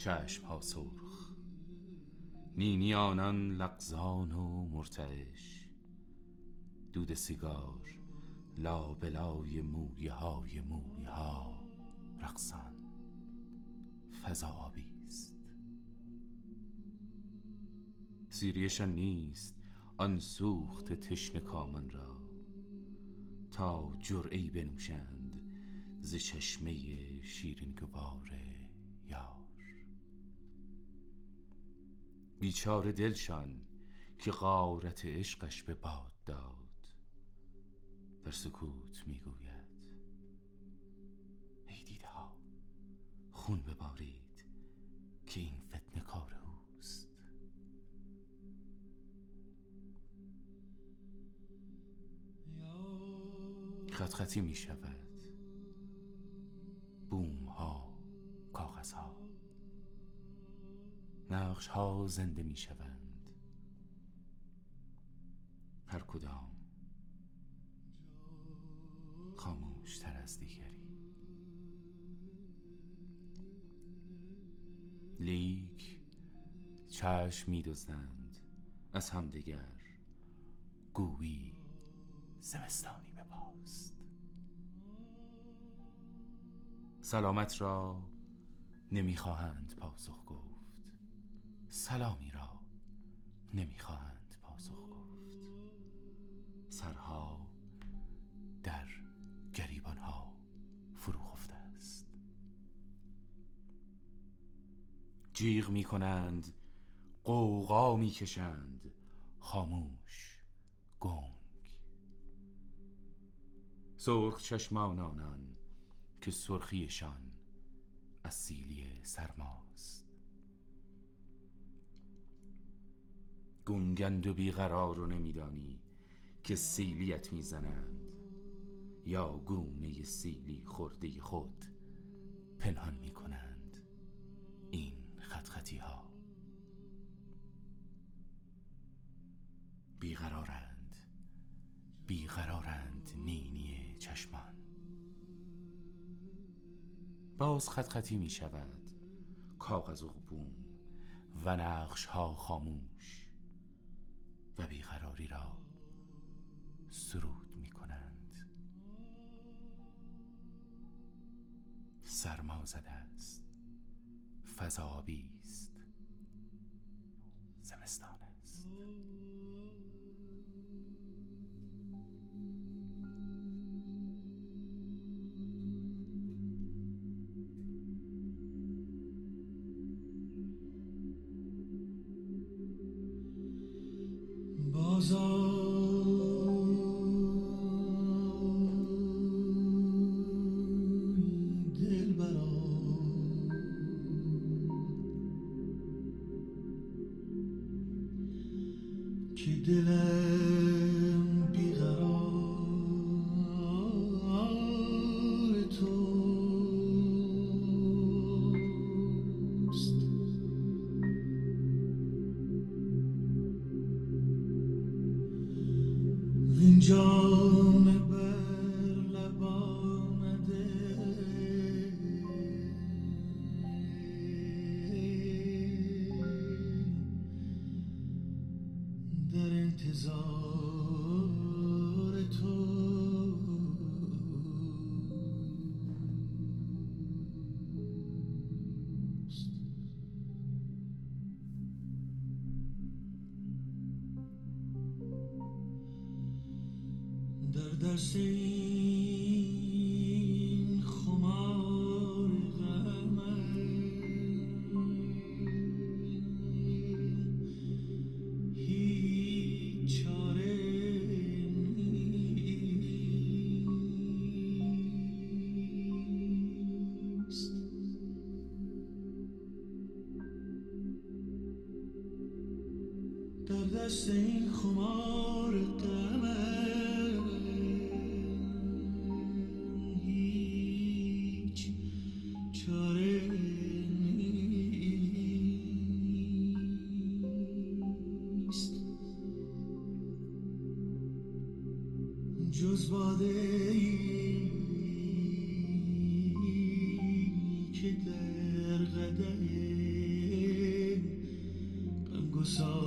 چشم ها سرخ. نینی آنان لغزان و مرتعش. دود سیگار لابلای مویه های موی ها رقصان. فضا آبیست سیریشان نیست آن سوخت تشن کامان را. تا جرعی بنوشند ز چشمه شیرین گوار بیچاره دلشان که غارت عشقش به باد داد. در سکوت می‌گوید ای ها خون ببارید که این فتنه کار اوست. خط خطی می شود بوم ها کاغذ ها نقش ها زنده می شوند هر کدام خاموش تر از دیگری. لیک چشم می دزدند از همدیگر گویی زمستانی به پاست سلامت را نمی‌خواهند پاسخ گفت. سلامی را نمی‌خواهند پاسخ گفت. سرها در گریبان ها فرو خفته است. جیغ می کنند قوقا می کشند خاموش گنگ. سرخ چشمان آنان که سرخیشان از سیلی سرماست. گنگند و بیقرار رو نمیدانی که سیلیت می‌زنند. یا گونه سیلی خورده خود پنهان می‌کنند. این خط خطی ها بیقرارند. بیقرارند نینی چشمان. باز خط خطی می شود کاغذ و بوم و نقش ها خاموش. و بیقراری را سرود می کنند سرما زده است. فضا است. زمستان. است دست این خمار غمت هیچ در دست این kederle değin, ben gosal.